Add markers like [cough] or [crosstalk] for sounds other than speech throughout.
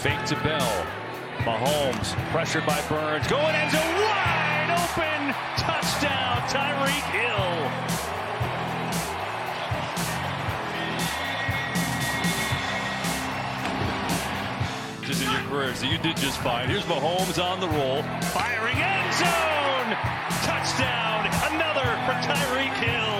Fake to Bell. Mahomes pressured by Burns. Going a wide open touchdown. Tyreek Hill. Just in your career, so you did just fine. Here's Mahomes on the roll, firing end zone, touchdown, another for Tyreek Hill.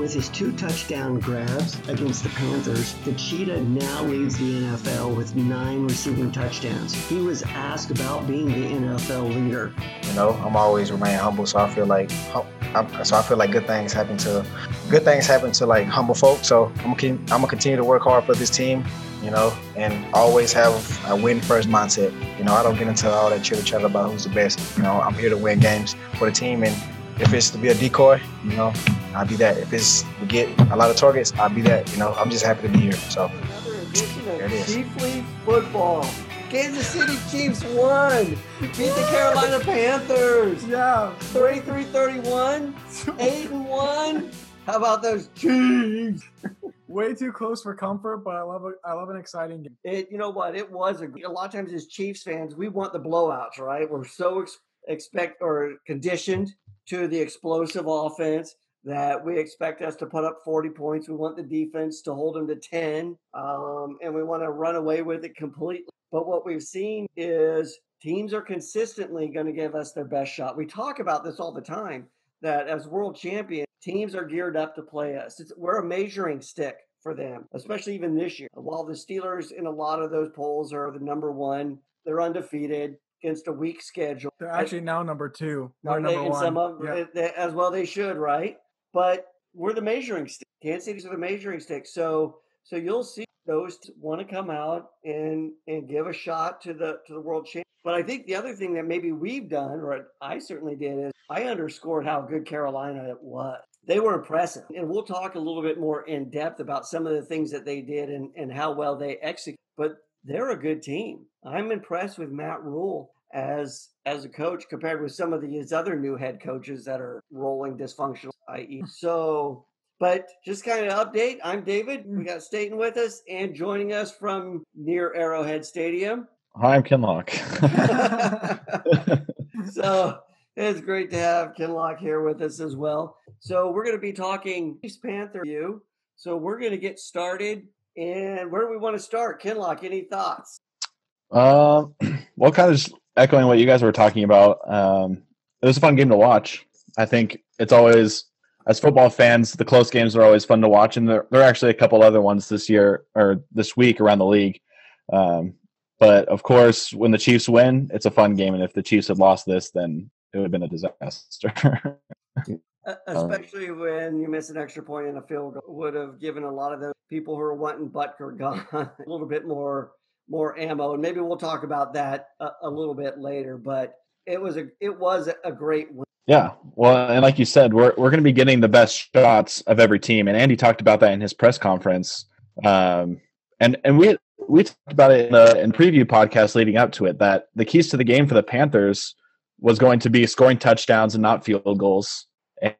With his two touchdown grabs against the Panthers, the Cheetah now leads the NFL with nine receiving touchdowns. He was asked about being the NFL leader. You know, I'm always remain humble, so I feel like I'm, so I feel like good things happen to good things happen to like humble folks. So I'm gonna, I'm gonna continue to work hard for this team, you know, and always have a win first mindset. You know, I don't get into all that chitter chatter about who's the best. You know, I'm here to win games for the team and if it's to be a decoy, you know, I'll be that. If it's to get a lot of targets, I'll be that. You know, I'm just happy to be here. So another edition of Chiefly Football. Kansas City Chiefs won. Beat the Carolina Panthers. Yeah. 33-31. 8 and 1. How about those Chiefs? Way too close for comfort, but I love it. I love an exciting game. It, you know what? It was a, a lot of times as Chiefs fans, we want the blowouts, right? We're so ex- expect or conditioned to the explosive offense that we expect us to put up 40 points. We want the defense to hold them to 10, um, and we want to run away with it completely. But what we've seen is teams are consistently going to give us their best shot. We talk about this all the time that as world champions, teams are geared up to play us. It's, we're a measuring stick for them, especially even this year. While the Steelers in a lot of those polls are the number one, they're undefeated against a weak schedule. They're actually now number two. Are number one. Some of, yeah. Eh, they, as well they should, right? But we're the measuring stick. Kansas City's are the measuring stick. So so you'll see those want to come out and and give a shot to the to the world champ. But I think the other thing that maybe we've done, or I certainly did, is I underscored how good Carolina was. They were impressive. And we'll talk a little bit more in depth about some of the things that they did and, and how well they execute. But they're a good team. I'm impressed with Matt Rhule as as a coach compared with some of these other new head coaches that are rolling dysfunctional, i.e. So, but just kind of update. I'm David. We mm. got Staten with us and joining us from near Arrowhead Stadium. Hi, I'm Kinlock. [laughs] [laughs] so it's great to have Kinlock here with us as well. So we're going to be talking East Panther you. So we're going to get started and where do we want to start? Kinlock, any thoughts? Um, [clears throat] well, kind of just echoing what you guys were talking about. Um, it was a fun game to watch. I think it's always, as football fans, the close games are always fun to watch, and there, there are actually a couple other ones this year or this week around the league. Um, but of course, when the Chiefs win, it's a fun game, and if the Chiefs had lost this, then it would have been a disaster. [laughs] Um, especially when you miss an extra point in a field goal, would have given a lot of those people who are wanting Butker gone [laughs] a little bit more more ammo, and maybe we'll talk about that a, a little bit later. But it was a it was a great win. Yeah, well, and like you said, we're we're going to be getting the best shots of every team, and Andy talked about that in his press conference. Um, and and we we talked about it in the in preview podcast leading up to it that the keys to the game for the Panthers was going to be scoring touchdowns and not field goals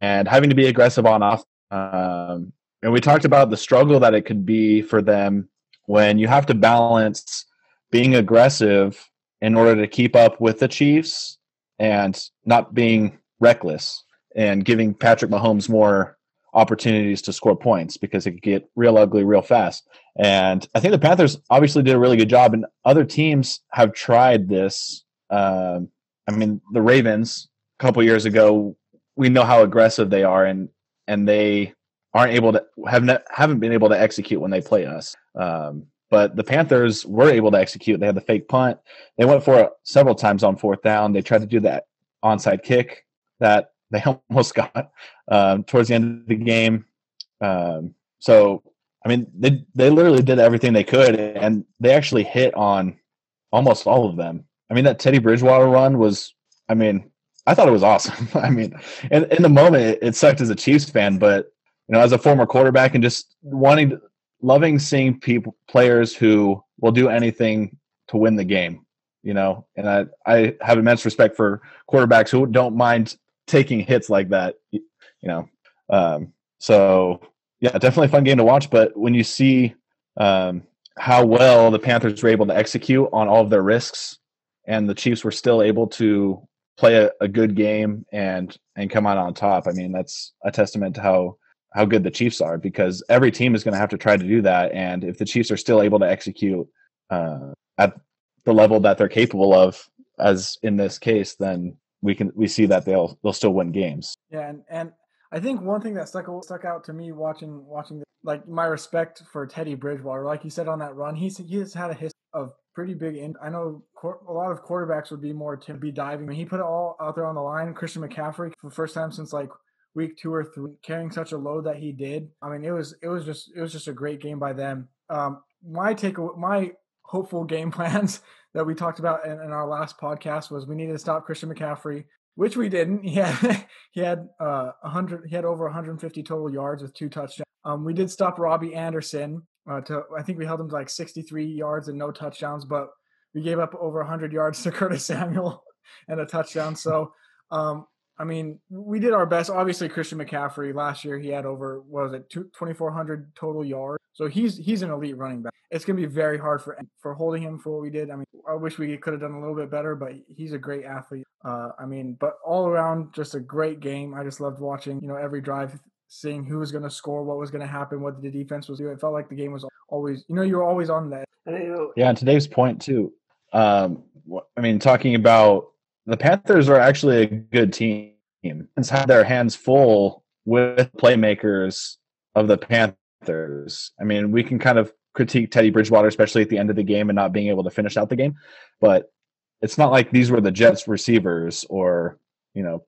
and having to be aggressive on off. Um, and we talked about the struggle that it could be for them when you have to balance being aggressive in order to keep up with the Chiefs and not being reckless and giving Patrick Mahomes more opportunities to score points because it could get real ugly real fast. And I think the Panthers obviously did a really good job, and other teams have tried this. Um, I mean, the Ravens a couple years ago we know how aggressive they are, and and they aren't able to have ne- haven't been able to execute when they play us. Um, but the Panthers were able to execute. They had the fake punt. They went for it several times on fourth down. They tried to do that onside kick that [laughs] they almost got um, towards the end of the game. Um, so, I mean, they they literally did everything they could, and they actually hit on almost all of them. I mean, that Teddy Bridgewater run was, I mean, I thought it was awesome. [laughs] I mean, in, in the moment, it, sucked as a Chiefs fan, but you know, as a former quarterback and just wanting, loving seeing people, players who will do anything to win the game. You know, and I, I have immense respect for quarterbacks who don't mind taking hits like that. You know, um, so yeah, definitely a fun game to watch. But when you see um, how well the Panthers were able to execute on all of their risks, and the Chiefs were still able to play a, a good game and and come out on top. I mean, that's a testament to how how good the Chiefs are because every team is going to have to try to do that. And if the Chiefs are still able to execute uh, at the level that they're capable of, as in this case, then we can we see that they'll they'll still win games. Yeah, and and I think one thing that stuck stuck out to me watching watching the, like my respect for Teddy Bridgewater, like you said on that run, he's he has had a history of pretty big. In, I know a lot of quarterbacks would be more to be diving. I mean, he put it all out there on the line. Christian McCaffrey for the first time since like week two or three, carrying such a load that he did. I mean, it was it was just it was just a great game by them. Um, my take my hopeful game [laughs] plans that we talked about in, in, our last podcast was we needed to stop Christian McCaffrey, which we didn't. [laughs] He had he had uh 100 he had over 150 total yards with two touchdowns. Um, we did stop Robbie Anderson uh, to I think we held him to like 63 yards and no touchdowns, but we gave up over 100 yards to [laughs] Curtis Samuel and a touchdown. So um, I mean, we did our best. Obviously, Christian McCaffrey last year he had over was it 2400 total yards. So he's he's an elite running back. It's to be very hard for for holding him for what we did. I mean, I wish we could have done a little bit better, but he's a great athlete. Uh, I mean, but all around, just a great game. I just loved watching. You know, every drive, seeing who was going to score, what was going to happen, what the defense was doing. It felt like the game was always. You know, you were always on that. Yeah, and today's point too. Um, I mean, talking about the Panthers are actually a good team. It's had their hands full with playmakers of the Panthers. I mean, we can kind of critique Teddy Bridgewater, especially at the end of the game and not being able to finish out the game, but it's not like these were the Jets receivers or, you know,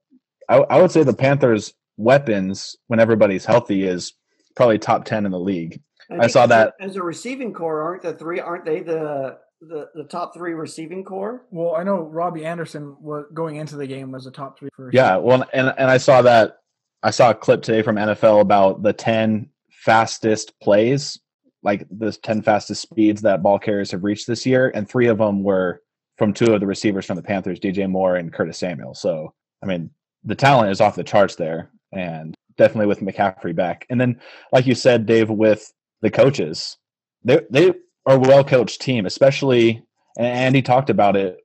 I, I would say the Panthers' weapons when everybody's healthy is probably top 10 in the league. I, I saw that as a receiving corps, aren't the three, aren't they the the, the top three receiving corps? Well, I know Robbie Anderson was going into the game was a top three for. Yeah, well, and and I saw that I saw a clip today from NFL about the ten fastest plays, like the ten fastest speeds that ball carriers have reached this year, and three of them were from two of the receivers from the Panthers, DJ Moore and Curtis Samuel. So, I mean, the talent is off the charts there, and definitely with McCaffrey back. And then, like you said, Dave, with the coaches, they they are a well coached team, especially and Andy talked about it.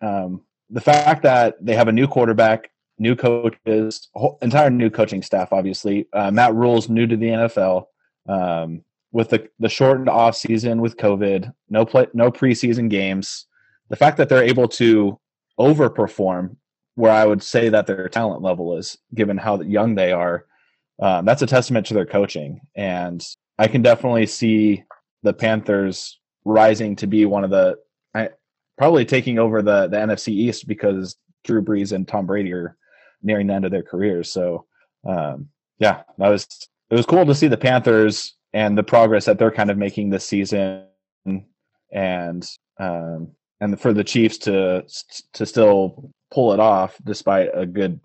Um, the fact that they have a new quarterback, new coaches, whole, entire new coaching staff. Obviously, uh, Matt Rhule's new to the NFL. Um, with the the shortened off season with COVID, no play, no preseason games. The fact that they're able to overperform where I would say that their talent level is, given how young they are, um, that's a testament to their coaching. And I can definitely see the Panthers rising to be one of the I, probably taking over the the NFC East because Drew Brees and Tom Brady are nearing the end of their careers. So um, yeah, that was it was cool to see the Panthers and the progress that they're kind of making this season, and um, and for the Chiefs to to still pull it off despite a good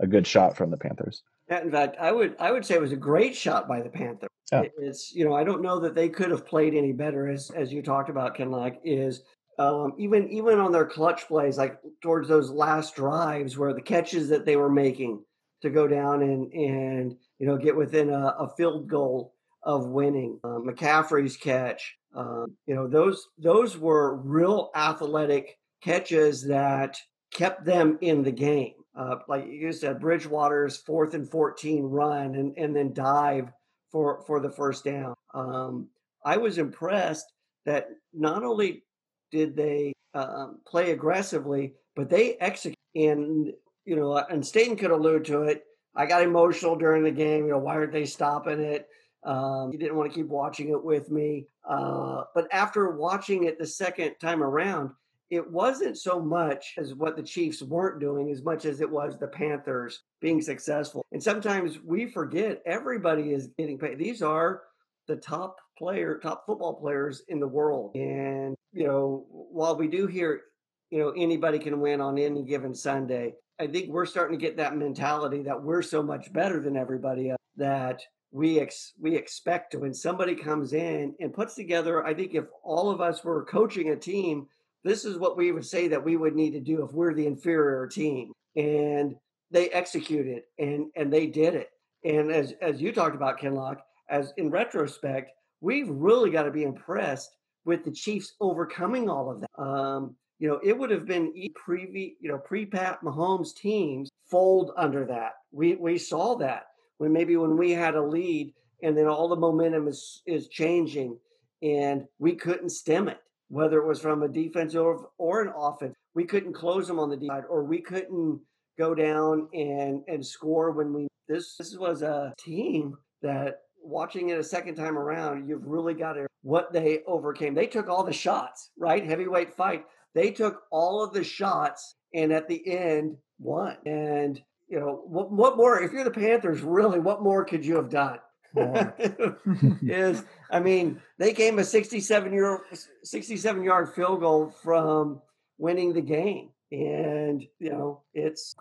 a good shot from the Panthers. In fact, I would I would say it was a great shot by the Panthers. Yeah. It's you know I don't know that they could have played any better as as you talked about Ken like is um, even even on their clutch plays like towards those last drives where the catches that they were making to go down and and you know get within a, a field goal of winning uh, McCaffrey's catch um, you know those those were real athletic catches that kept them in the game uh, like you said, Bridgewater's fourth and 14 run and, and then dive for, for the first down. Um, I was impressed that not only did they uh, play aggressively, but they execute. And, you know, and Staten could allude to it. I got emotional during the game. You know, why aren't they stopping it? Um, he didn't want to keep watching it with me. Uh, but after watching it the second time around, it wasn't so much as what the Chiefs weren't doing as much as it was the Panthers being successful. And sometimes we forget everybody is getting paid. These are the top player, top football players in the world. And, you know, while we do hear, you know, anybody can win on any given Sunday, I think we're starting to get that mentality that we're so much better than everybody else that we ex- we expect when somebody comes in and puts together I think if all of us were coaching a team this is what we would say that we would need to do if we're the inferior team. And they executed and and they did it. And as as you talked about, Ken Lock, as in retrospect, we've really got to be impressed with the Chiefs overcoming all of that. Um, you know, it would have been pre you know pre Pat Mahomes teams fold under that. We we saw that when maybe when we had a lead and then all the momentum is is changing and we couldn't stem it, whether it was from a defensive or an offense. We couldn't close them on the side, or we couldn't go down and and score when we. This this was a team that watching it a second time around, you've really got to what they overcame. They took all the shots, right? Heavyweight fight. They took all of the shots and at the end won. And you know what? What more? If you're the Panthers, really, what more could you have done? Is [laughs] I mean they came a 67 year 67 yard field goal from winning the game, and you know it's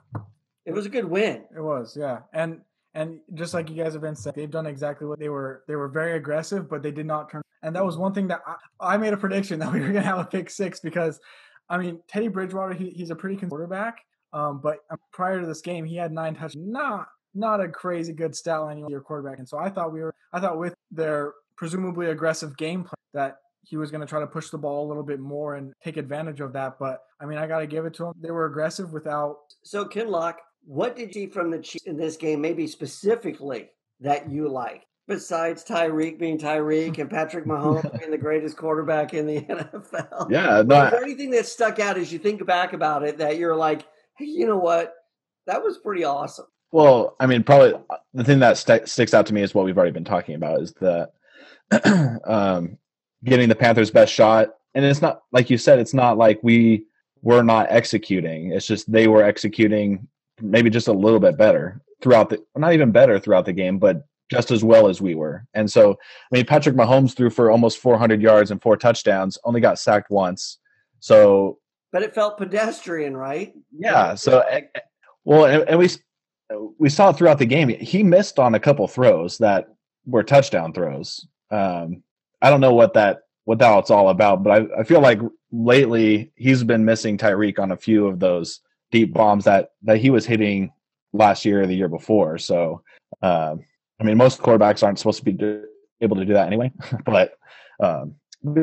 it was a good win. It was, yeah, and and just like you guys have been saying, they've done exactly what they were. They were very aggressive, but they did not turn. And that was one thing that I, I made a prediction that we were going to have a pick six because, I mean, Teddy Bridgewater, he, he's a pretty good quarterback. Um, but um, prior to this game, he had nine touches. Not not a crazy good stat line your quarterback. And so I thought we were. I thought with their presumably aggressive game plan that he was going to try to push the ball a little bit more and take advantage of that. But I mean, I got to give it to him. They were aggressive without. So Kinlock, what did you see from the Chiefs in this game, maybe specifically that you like? Besides Tyreek being Tyreek and Patrick Mahomes [laughs] being the greatest quarterback in the [laughs] NFL. Yeah. No, Is there anything that stuck out as you think back about it that you're like, hey, you know what? That was pretty awesome. Well, I mean, probably uh, the thing that st- sticks out to me is what we've already been talking about is that [clears throat] um, getting the Panthers' best shot. And it's not, like you said, it's not like we were not executing. It's just they were executing maybe just a little bit better throughout the not even better throughout the game, but just as well as we were. And so, I mean, Patrick Mahomes threw for almost 400 yards and four touchdowns, only got sacked once. So, but it felt pedestrian, right? Yeah. So, well, and, and we we saw throughout the game he missed on a couple throws that were touchdown throws. Um, I don't know what that what that's all about, but I, I feel like lately he's been missing Tyreek on a few of those deep bombs that that he was hitting last year or the year before. So, um, I mean, most quarterbacks aren't supposed to be do, able to do that anyway. [laughs] but, um,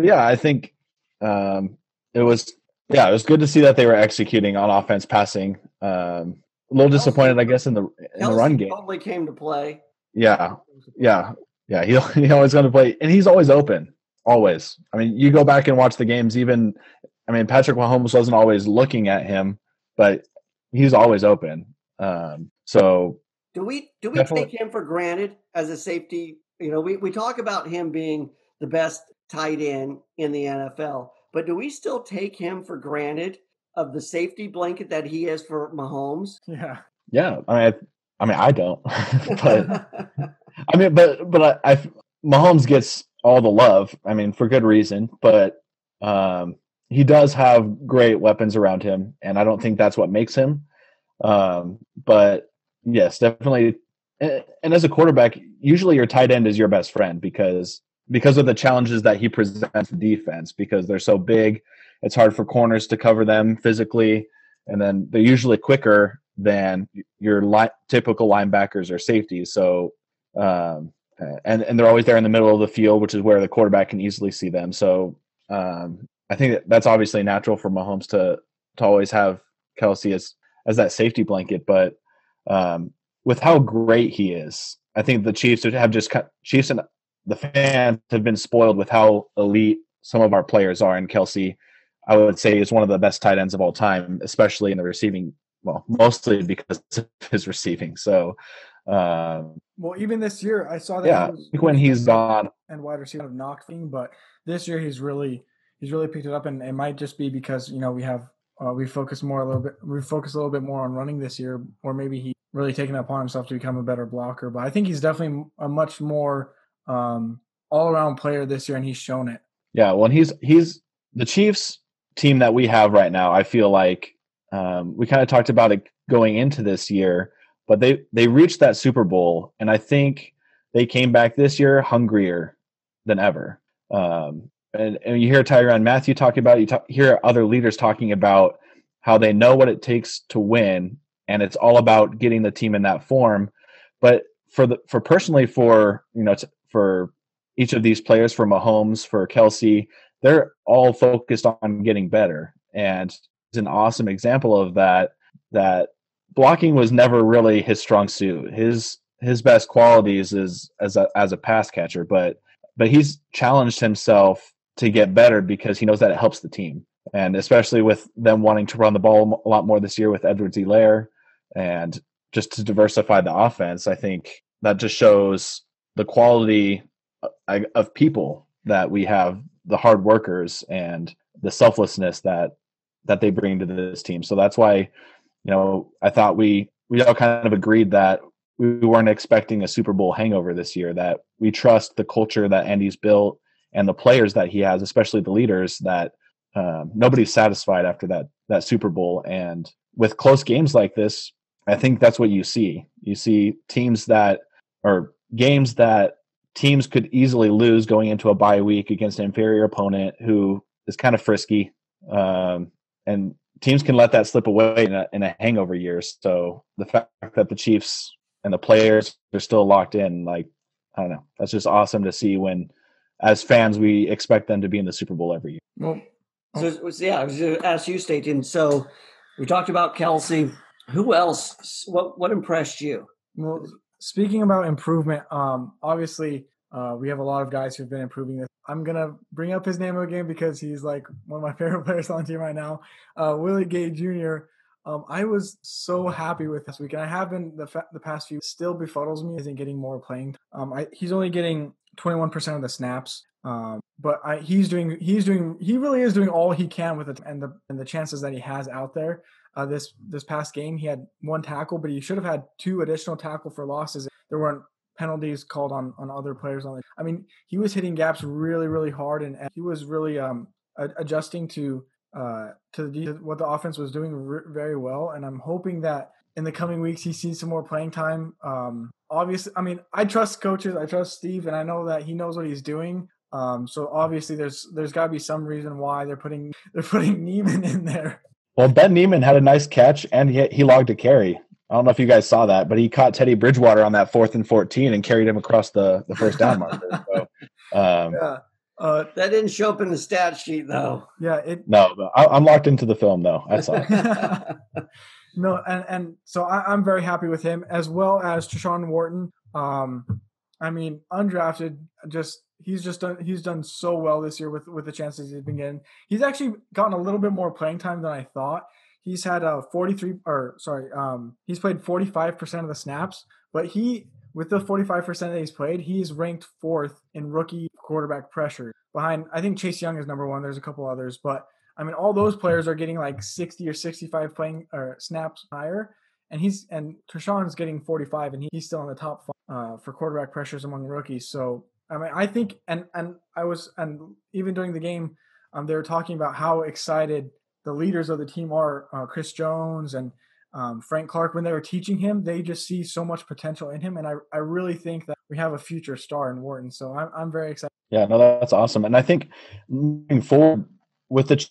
yeah, I think um, it was yeah, it was good to see that they were executing on offense, passing. Um, a little disappointed, I guess, in the in the run game. Probably came to play. Yeah, yeah, yeah. He [laughs] he always going to play, and he's always open. Always. I mean, you go back and watch the games. Even, I mean, Patrick Mahomes wasn't always looking at him, but he's always open. Um, so do we do we definitely. take him for granted as a safety? You know, we, we talk about him being the best tight end in the NFL, but do we still take him for granted of the safety blanket that he has for Mahomes? Yeah. Yeah. I mean, I, I mean, I don't, [laughs] but [laughs] I mean, but, but I, I, Mahomes gets all the love. I mean, for good reason, but, um, he does have great weapons around him, and I don't think that's what makes him. Um, but yes, definitely. And as a quarterback, usually your tight end is your best friend because because of the challenges that he presents the defense. Because they're so big, it's hard for corners to cover them physically, and then they're usually quicker than your li- typical linebackers or safeties. So, um, and and they're always there in the middle of the field, which is where the quarterback can easily see them. So, um, I think that that's obviously natural for Mahomes to to always have Kelce as as that safety blanket. But um, with how great he is, I think the Chiefs have just Chiefs and the fans have been spoiled with how elite some of our players are. And Kelce, I would say, is one of the best tight ends of all time, especially in the receiving. Well, mostly because [laughs] of his receiving. So, um, well, even this year, I saw that. Yeah, he when he's gone and wide receiver of knocked thing, but this year he's really he's really picked it up, and it might just be because you know we have uh, we focus more a little bit we focus a little bit more on running this year, or maybe he really taken it upon himself to become a better blocker. But I think he's definitely a much more um, all around player this year, and he's shown it. Yeah, well, he's he's the Chiefs team that we have right now. I feel like um, we kind of talked about it going into this year, but they they reached that Super Bowl, and I think they came back this year hungrier than ever. Um, and, and you hear Tyrann Mathieu talking about it, you talk, hear other leaders talking about how they know what it takes to win, and it's all about getting the team in that form. But for the for personally for you know for each of these players, for Mahomes, for Kelce, they're all focused on getting better. And it's an awesome example of that. That blocking was never really his strong suit. His his best qualities is as a as a pass catcher, but but he's challenged himself to get better because he knows that it helps the team. And especially with them wanting to run the ball a lot more this year with Edwards-Helaire and just to diversify the offense, I think that just shows the quality uh, of people that we have, the hard workers and the selflessness that that they bring to this team. So that's why, you know, I thought we we all kind of agreed that we weren't expecting a Super Bowl hangover this year. That we trust the culture that Andy's built and the players that he has, especially the leaders. That um, nobody's satisfied after that that Super Bowl, and with close games like this, I think that's what you see. You see teams that or games that teams could easily lose going into a bye week against an inferior opponent who is kind of frisky. Um, and teams can let that slip away in a, in a hangover year. So the fact that the Chiefs and the players are still locked in, like, I don't know, that's just awesome to see when, as fans, we expect them to be in the Super Bowl every year. Well, so, so yeah, I was going to ask you, Staten. So we talked about Kelce. Who else? What what impressed you? Well, speaking about improvement, um, obviously uh, we have a lot of guys who've been improving this. I'm gonna bring up his name again because he's like one of my [laughs] favorite players on the team right now. Uh, Willie Gay Jr. Um, I was so happy with this week, and I have been the fa- the past few. Still befuddles me isn't getting more playing. Um, I, he's only getting 21% of the snaps. Um, but I, he's doing he's doing he really is doing all he can with it and the and the chances that he has out there. Uh, this this past game, he had one tackle, but he should have had two additional tackle for losses. There weren't penalties called on on other players. On the, I mean, he was hitting gaps really really hard, and, he was really um, adjusting to uh, to the, what the offense was doing very well. And I'm hoping that in the coming weeks he sees some more playing time. Um, obviously, I mean, I trust coaches, I trust Steve, and I know that he knows what he's doing. Um, so obviously, there's there's got to be some reason why they're putting they're putting [laughs] Niemann in there. Well, Ben Niemann had a nice catch and he, he logged a carry. I don't know if you guys saw that, but he caught Teddy Bridgewater on that fourth and 14 and carried him across the, the first down marker. So, [laughs] um, yeah. Uh, that didn't show up in the stat sheet, though. Yeah, it. No, I, am locked into the film, though. I saw it. no, and and so I, am very happy with him as well as Tershawn Wharton. Um, I mean, undrafted, just he's just done he's done so well this year with with the chances he's been getting. He's actually gotten a little bit more playing time than I thought. He's had a 43 or sorry, um, he's played 45% of the snaps, but he with the 45% that he's played, he's ranked fourth in rookie quarterback pressure. Behind I think Chase Young is number 1, there's a couple others, but I mean all those players are getting like 60 or 65 playing or snaps higher and he's and Tershawn's getting 45 and he's still in the top five, uh, for quarterback pressures among rookies. So I mean, I think, and and I was, and even during the game, um, they were talking about how excited the leaders of the team are, uh, Chris Jones and um, Frank Clark. When they were teaching him, they just see so much potential in him, and I I really think that we have a future star in Wharton. So I'm I'm very excited. Yeah, no, that's awesome, and I think moving forward with the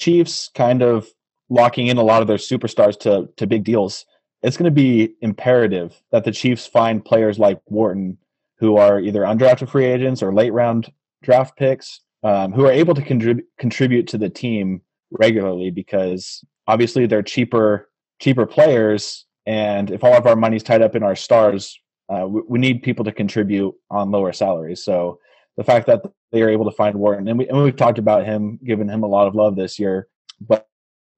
Chiefs, kind of locking in a lot of their superstars to to big deals. It's going to be imperative that the Chiefs find players like Wharton who are either undrafted free agents or late round draft picks um, who are able to contrib- contribute to the team regularly because obviously they're cheaper cheaper players. And if all of our money's tied up in our stars uh, we, we, need people to contribute on lower salaries. So the fact that they are able to find Wharton and, we, and we've talked about him giving him a lot of love this year but,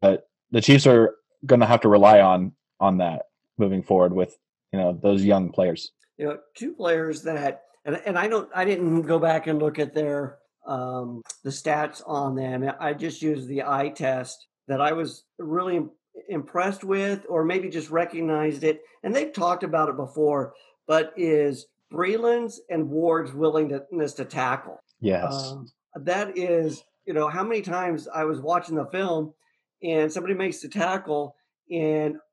but the Chiefs are going to have to rely on on that moving forward with you know those young players you know, two players that, and, and I don't, I didn't go back and look at their, um, the stats on them. I just used the eye test that I was really impressed with, or maybe just recognized it. And they've talked about it before, but is Breeland's and Ward's willingness to tackle. Yes. Um, that is, you know, how many times I was watching the film and somebody makes the tackle and all of it,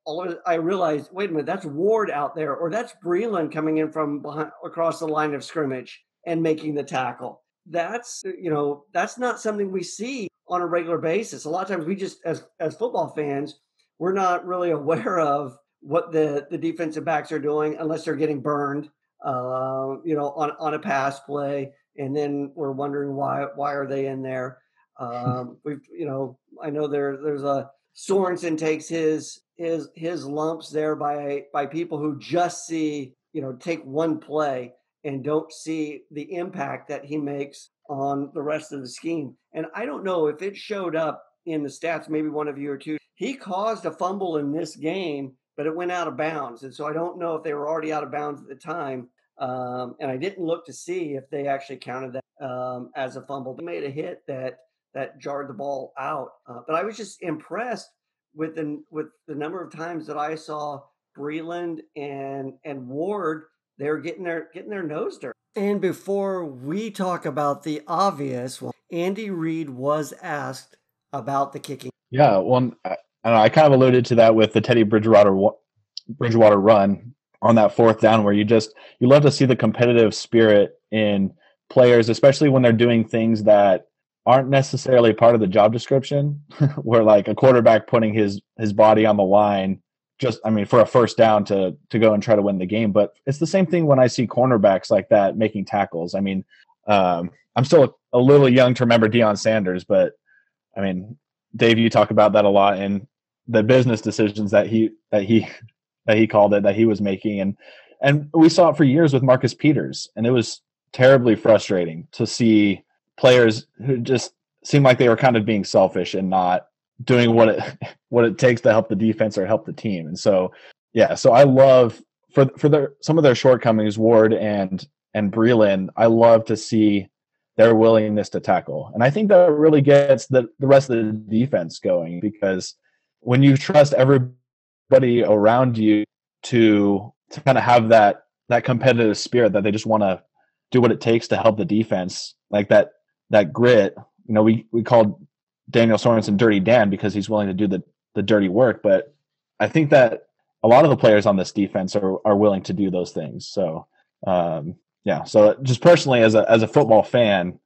I realized, wait a minute, that's Ward out there, or that's Breeland coming in from behind across the line of scrimmage and making the tackle. That's you know, that's not something we see on a regular basis. A lot of times we just as as football fans, we're not really [laughs] aware of what the the defensive backs are doing unless they're getting burned. uh, you know, on on a pass play, and then we're wondering why why are they in there? [laughs] Um, we've you know, I know there there's a Sorensen takes his his his lumps there by by people who just see you know take one play and don't see the impact that he makes on the rest of the scheme. And I don't know if it showed up in the stats, maybe one of you or two. He caused a fumble in this game, but it went out of bounds. And so I don't know if they were already out of bounds at the time. Um, and I didn't look to see if they actually counted that um, as a fumble. They made a hit that that jarred the ball out. Uh, but I was just impressed with the with the number of times that I saw Breeland and and Ward they're getting their getting their nose dirty. And before we talk about the obvious, well, Andy Reid was asked about the kicking. Yeah, one uh, I, I, kind of alluded to that with the Teddy Bridgewater Bridgewater run on that fourth down, where you just you love to see the competitive spirit in players, especially when they're doing things that aren't necessarily part of the job description, [laughs] where like a quarterback putting his his body on the line just I mean for a first down to to go and try to win the game. But it's the same thing when I see cornerbacks like that making tackles. I mean, um, I'm still a, a, little young to remember Deion Sanders, but I mean, Dave, you talk about that a lot in the business decisions that he that he [laughs] that he called it that he was making, and and we saw it for years with Marcus Peters, and it was terribly frustrating to see players who just seemed like they were kind of being selfish and not doing what it [laughs] what it takes to help the defense or help the team. And so, yeah, so I love for for their some of their shortcomings, Ward and and Breeland. I love to see their willingness to tackle, and I think that really gets the the rest of the defense going because when you trust everybody around you to to kind of have that that competitive spirit that they just want to do what it takes to help the defense, like that that grit. You know, we we called Daniel Sorensen Dirty Dan because he's willing to do the the dirty work. But I think that a lot of the players on this defense are are willing to do those things. So um, yeah, so just personally as a as a football fan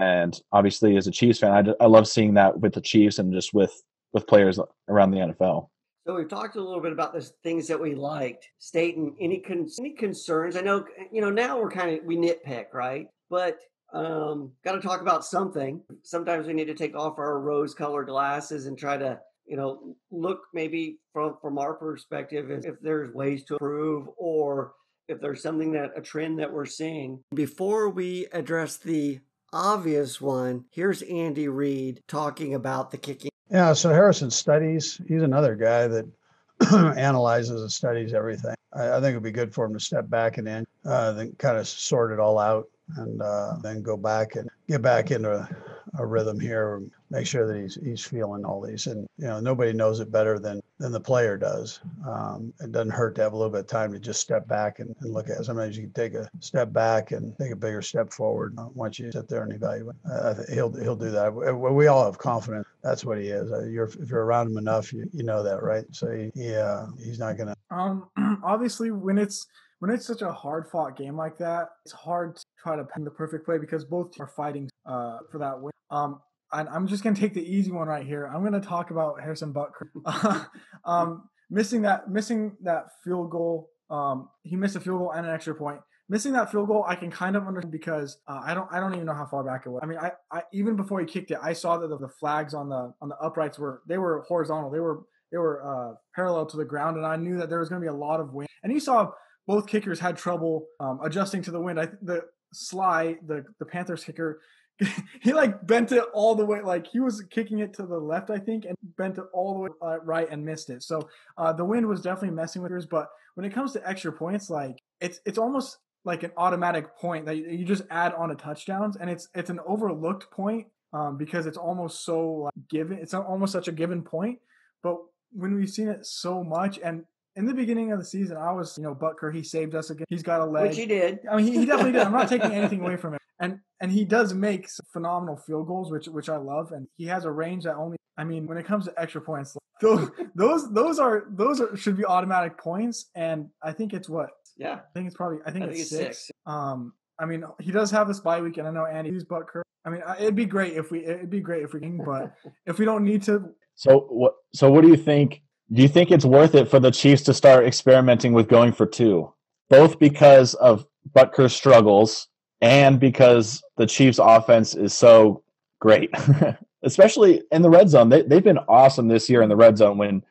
and obviously as a Chiefs fan, I, I love seeing that with the Chiefs and just with with players around the NFL. So we've talked a little bit about the things that we liked. Staten, any con- any concerns? I know you know now we're kind of we nitpick, right? But um, got to talk about something. Sometimes we need to take off our rose-colored glasses and try to, you know, look maybe from from our perspective if, there's ways to improve or if there's something that a trend that we're seeing. Before we address the obvious one, here's Andy Reid talking about the kicking. Yeah, so Harrison studies. He's another guy that [clears throat] analyzes and studies everything. I, I, think it'd be good for him to step back and then, uh, then kind of sort it all out and uh, then go back and get back into a, a, rhythm here. And make sure that he's he's feeling all these, and you know nobody knows it better than than the player does. Um, it doesn't hurt to have a little bit of time to just step back and, and look at. it. Sometimes you can take a step back and take a bigger step forward uh, once you sit there and evaluate. Uh, he'll he'll do that. We all have confidence. That's what he is. Uh, you're if you're around him enough, you, you know that, right? So he, he uh, he's not gonna. Um, [clears throat] obviously, when it's when it's such a hard fought game like that, it's hard to try to pin the perfect play because both are fighting uh, for that win. Um, and I'm just gonna take the easy one right here. I'm gonna talk about Harrison Butker [laughs] um, missing that missing that field goal. Um, he missed a field goal and an extra point. Missing that field goal, I can kind of understand because uh, I don't I don't even know how far back it was. I mean, I, I even before he kicked it, I saw that the, the flags on the on the uprights were they were horizontal. They were they were uh, parallel to the ground, and I knew that there was going to be a lot of wind. And you saw both kickers had trouble um, adjusting to the wind. I the Slye, the the Panthers kicker, [laughs] he like bent it all the way. Like he was kicking it to the left, I think, and bent it all the way uh, right and missed it. So uh, the wind was definitely messing with yours. But when it comes to extra points, like it's it's almost like an automatic point that you just add on to touchdowns, and it's it's an overlooked point um, because it's almost so like, given. It's almost such a given point, but when we've seen it so much, and in the beginning of the season, I was, you know, Butker. He saved us again. He's got a leg. Which he did. I mean, he, he definitely did. I'm not taking [laughs] anything away from him. And and he does make phenomenal field goals, which which I love. And he has a range that only. I mean, when it comes to extra points, [laughs] those those those are those are should be automatic points. And I think it's what. Yeah. I think it's probably. I think, I it's, think six. six. Um. I mean, he does have this bye week, and I know Andy he's Butker. I mean, it'd be great if we it'd be great if we can, but [laughs] if we don't need to. So what? So what do you think do you think it's worth it for the Chiefs to start experimenting with going for two? Both because of Butker's struggles and because the Chiefs offense is so great, [laughs] especially in the red zone. They, they've been awesome this year in the red zone when,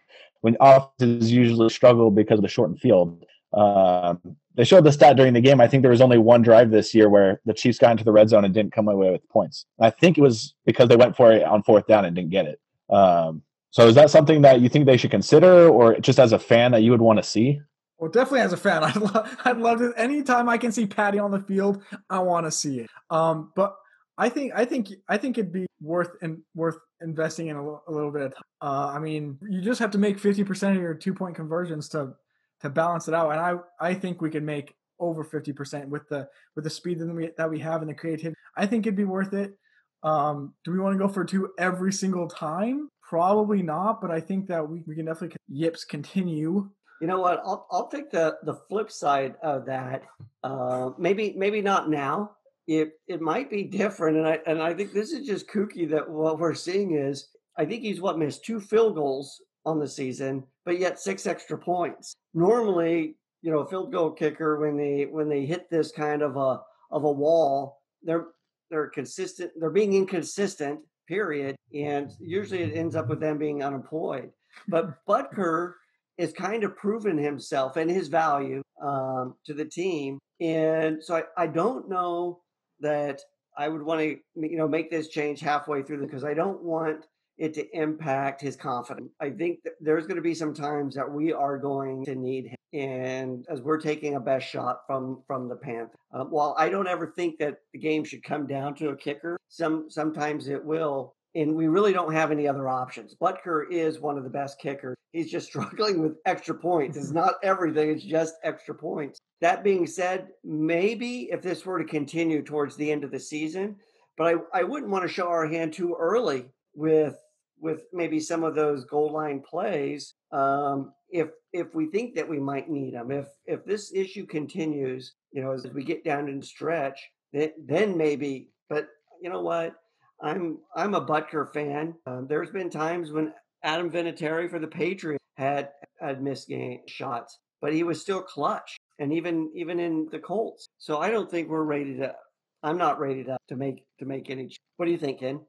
when offenses usually struggle because of the shortened field. Um, they showed the stat during the game. I think there was only one drive this year where the Chiefs got into the red zone and didn't come away with points. I think it was because they went for it on fourth down and didn't get it. Um, so is that something that you think they should consider, or just as a fan that you would want to see? Well, definitely as a fan, [laughs] I'd, lo- I'd love it. Anytime I can see Patty on the field, I want to see it. Um, but I think I think I think it'd be worth and worth investing in a little bit. Uh, I mean, you just have to make fifty percent of your two point conversions to to balance it out, and I I think we could make over fifty percent with the with the speed that we that we have and the creativity. I think it'd be worth it. Um, do we want to go for two every single time? Probably not, but I think that we, we can definitely yips continue. You know what? I'll I'll take the the flip side of that. Uh, maybe maybe not now. It it might be different, and I and I think this is just kooky that what we're seeing is I think he's what missed two field goals on the season, but yet six extra points. Normally, you know, a field goal kicker when they when they hit this kind of a of a wall, they're they're consistent. They're being inconsistent. Period. And usually it ends up with them being unemployed. But [laughs] Butker is kind of proven himself and his value um, to the team. And so I, I don't know that I would want to you know make this change halfway through because I don't want it to impact his confidence. I think that there's going to be some times that we are going to need him, and as we're taking a best shot from from the Panthers. Um, while I don't ever think that the game should come down to a kicker, some sometimes it will. And we really don't have any other options. Butker is one of the best kickers. He's just [laughs] struggling with extra points. It's not everything, it's just extra points. That being said, maybe if this were to continue towards the end of the season, but I, I wouldn't want to show our hand too early with with maybe some of those goal line plays um, if if we think that we might need them if if this issue continues you know as we get down and stretch then, then maybe but you know what? I'm i'm a butker fan. Um, there's been times when adam vinatieri for the patriots had had missed game shots but he was still clutch and even even in the colts. So i don't think we're ready to i'm not ready to, to make to make any what do you think ken?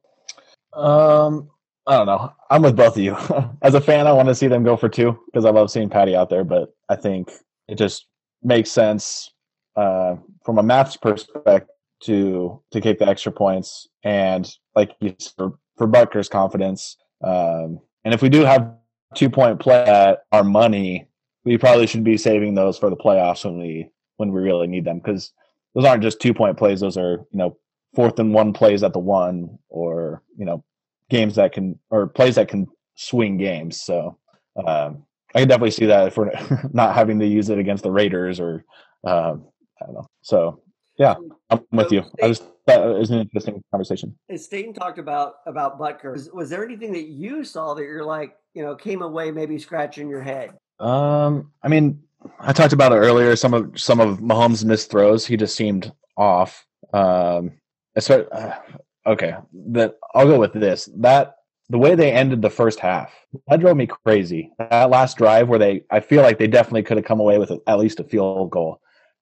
Um, I don't know. I'm with both of you. [laughs] As a fan, I want to see them go for two because I love seeing Patty out there. But I think it just makes sense uh, from a maths perspective to to kick the extra points and like you said, for for Butker's confidence. Um, and if we do have two point play at our money, we probably should be saving those for the playoffs when we when we really need them because those aren't just two point plays. Those are you know fourth and one plays at the one or you know games that can or plays that can swing games. So um, I can definitely see that if we're [laughs] not having to use it against the Raiders or um, I don't know. So yeah, I'm with you. I just that is an interesting conversation. As Staten talked about about Butker, was, was there anything that you saw that you're like, you know, came away maybe scratching your head? Um, I mean, I talked about it earlier. Some of some of Mahomes' missed throws, he just seemed off. Um, especially, uh, okay, that I'll go with this. That the way they ended the first half that drove me crazy. That last drive where they, I feel like they definitely could have come away with at least a field goal,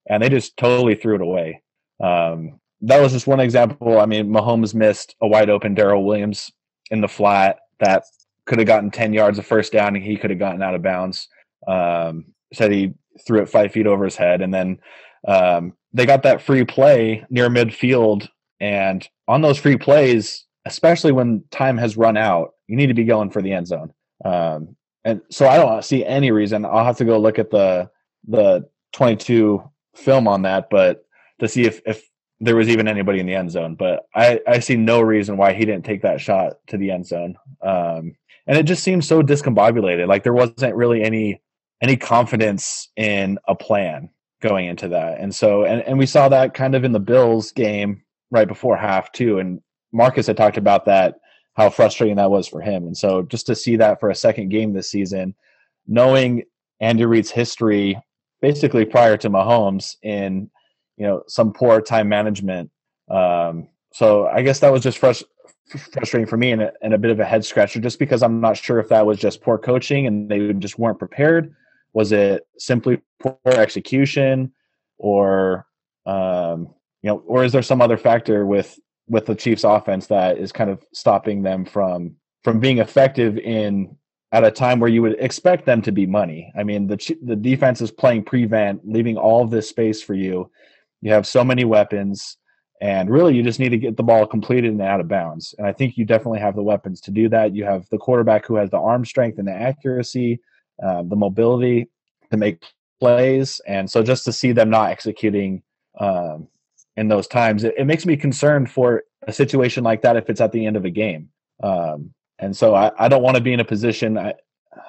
and they just totally threw it away. Um, that was just one example. I mean, Mahomes missed a wide open Darrel Williams in the flat that could have gotten 10 yards of first down and he could have gotten out of bounds. Um, said he threw it five feet over his head. And then um, they got that free play near midfield. And on those free plays, especially when time has run out, you need to be going for the end zone. Um, and so I don't see any reason. I'll have to go look at the the 22 film on that, but to see if if there was even anybody in the end zone. But I I see no reason why he didn't take that shot to the end zone. Um, and it just seems so discombobulated. Like there wasn't really any any confidence in a plan going into that. And so and and we saw that kind of in the Bills game right before half too. And Marcus had talked about that how frustrating that was for him. And so just to see that for a second game this season, knowing Andy Reid's history basically prior to Mahomes in you know some poor time management. Um, so I guess that was just frust- frustrating for me and a, and a bit of a head scratcher, just because I'm not sure if that was just poor coaching and they just weren't prepared. Was it simply poor execution, or Um, you know, or is there some other factor with with the Chiefs offense that is kind of stopping them from from being effective in at a time where you would expect them to be money. I mean, the the defense is playing prevent, leaving all of this space for you. You have so many weapons, and really, you just need to get the ball completed and out of bounds. And I think you definitely have the weapons to do that. You have the quarterback who has the arm strength and the accuracy, uh, the mobility to make plays. And so, just to see them not executing um, in those times, it, it, makes me concerned for a situation like that if it's at the end of a game. Um, and so I, I don't want to be in a position. I,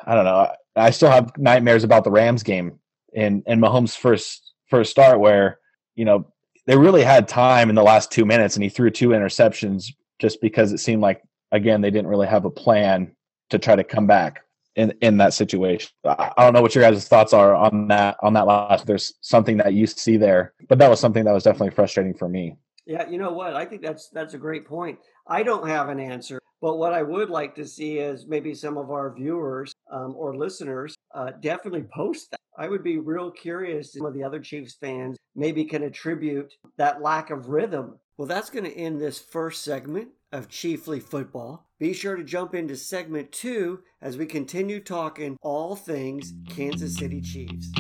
I don't know. I still have nightmares about the Rams game in in Mahomes' first first start, where you know they really had time in the last two minutes, and he threw two interceptions just because it seemed like again they didn't really have a plan to try to come back in in that situation. I don't know what your guys' thoughts are on that on that last. There's something that you see there, but that was something that was definitely frustrating for me. Yeah, you know what? I think that's that's a great point. I don't have an answer, but what I would like to see is maybe some of our viewers um, or listeners uh, definitely post that. I would be real curious. If some of the other Chiefs fans maybe can attribute that lack of rhythm. Well, that's going to end this first segment of Chiefly Football. Be sure to jump into segment two as we continue talking all things Kansas City Chiefs.